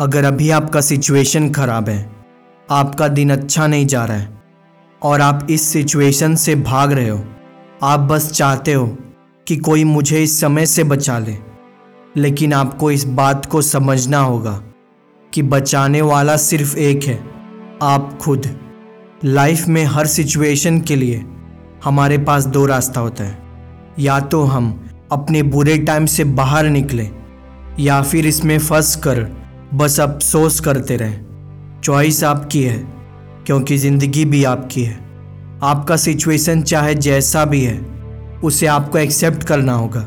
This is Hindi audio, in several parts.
अगर अभी आपका सिचुएशन खराब है, आपका दिन अच्छा नहीं जा रहा है, और आप इस सिचुएशन से भाग रहे हो, आप बस चाहते हो कि कोई मुझे इस समय से बचा ले। लेकिन आपको इस बात को समझना होगा कि बचाने वाला सिर्फ़ एक है, आप खुद। लाइफ में हर सिचुएशन के लिए हमारे पास दो रास्ता होता है। या तो हम अपने बुरे टाइम से बाहर निकले, या फिर इसमें फंस कर बस अफसोस करते रहें। चॉइस आपकी है, क्योंकि ज़िंदगी भी आपकी है। आपका सिचुएशन चाहे जैसा भी है, उसे आपको एक्सेप्ट करना होगा,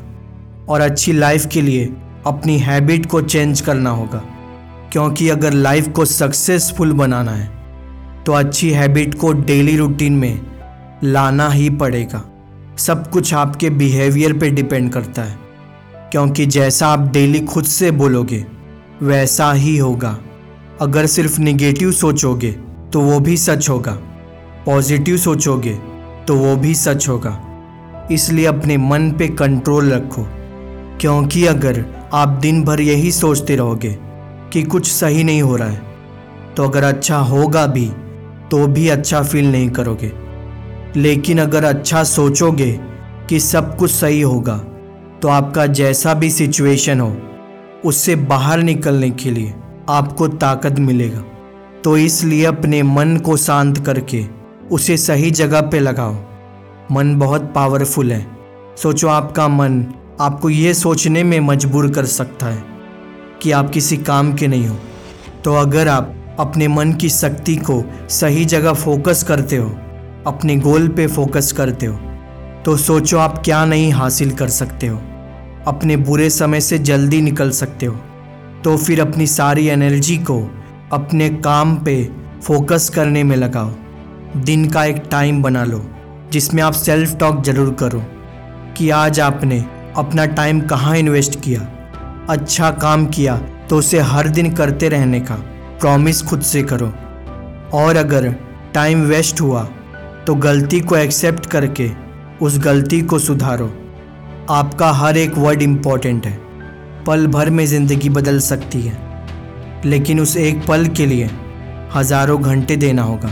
और अच्छी लाइफ के लिए अपनी हैबिट को चेंज करना होगा। क्योंकि अगर लाइफ को सक्सेसफुल बनाना है तो अच्छी हैबिट को डेली रूटीन में लाना ही पड़ेगा। सब कुछ आपके बिहेवियर पे डिपेंड करता है, क्योंकि जैसा आप डेली खुद से बोलोगे वैसा ही होगा। अगर सिर्फ़ निगेटिव सोचोगे तो वो भी सच होगा। पॉजिटिव सोचोगे तो वो भी सच होगा। इसलिए अपने मन पे कंट्रोल रखो। क्योंकि अगर आप दिन भर यही सोचते रहोगे कि कुछ सही नहीं हो रहा है तो अगर अच्छा होगा भी तो भी अच्छा फील नहीं करोगे। लेकिन अगर अच्छा सोचोगे कि सब कुछ सही होगा तो आपका जैसा भी सिचुएशन हो उससे बाहर निकलने के लिए आपको ताकत मिलेगा। तो इसलिए अपने मन को शांत करके उसे सही जगह पे लगाओ। मन बहुत पावरफुल है। सोचो आपका मन आपको ये सोचने में मजबूर कर सकता है कि आप किसी काम के नहीं हो। तो अगर आप अपने मन की शक्ति को सही जगह फोकस करते हो, अपने गोल पे फोकस करते हो तो सोचो आप क्या नहीं हासिल कर सकते हो। अपने बुरे समय से जल्दी निकल सकते हो। तो फिर अपनी सारी एनर्जी को अपने काम पे फोकस करने में लगाओ। दिन का एक टाइम बना लो, जिसमें आप सेल्फ टॉक ज़रूर करो कि आज आपने अपना टाइम कहाँ इन्वेस्ट किया। अच्छा काम किया तो उसे हर दिन करते रहने का प्रॉमिस खुद से करो। और अगर टाइम वेस्ट हुआ तो गलती को एक्सेप्ट करके उस गलती को सुधारो। आपका हर एक वर्ड इंपॉर्टेंट है। पल भर में ज़िंदगी बदल सकती है। लेकिन उस एक पल के लिए हज़ारों घंटे देना होगा।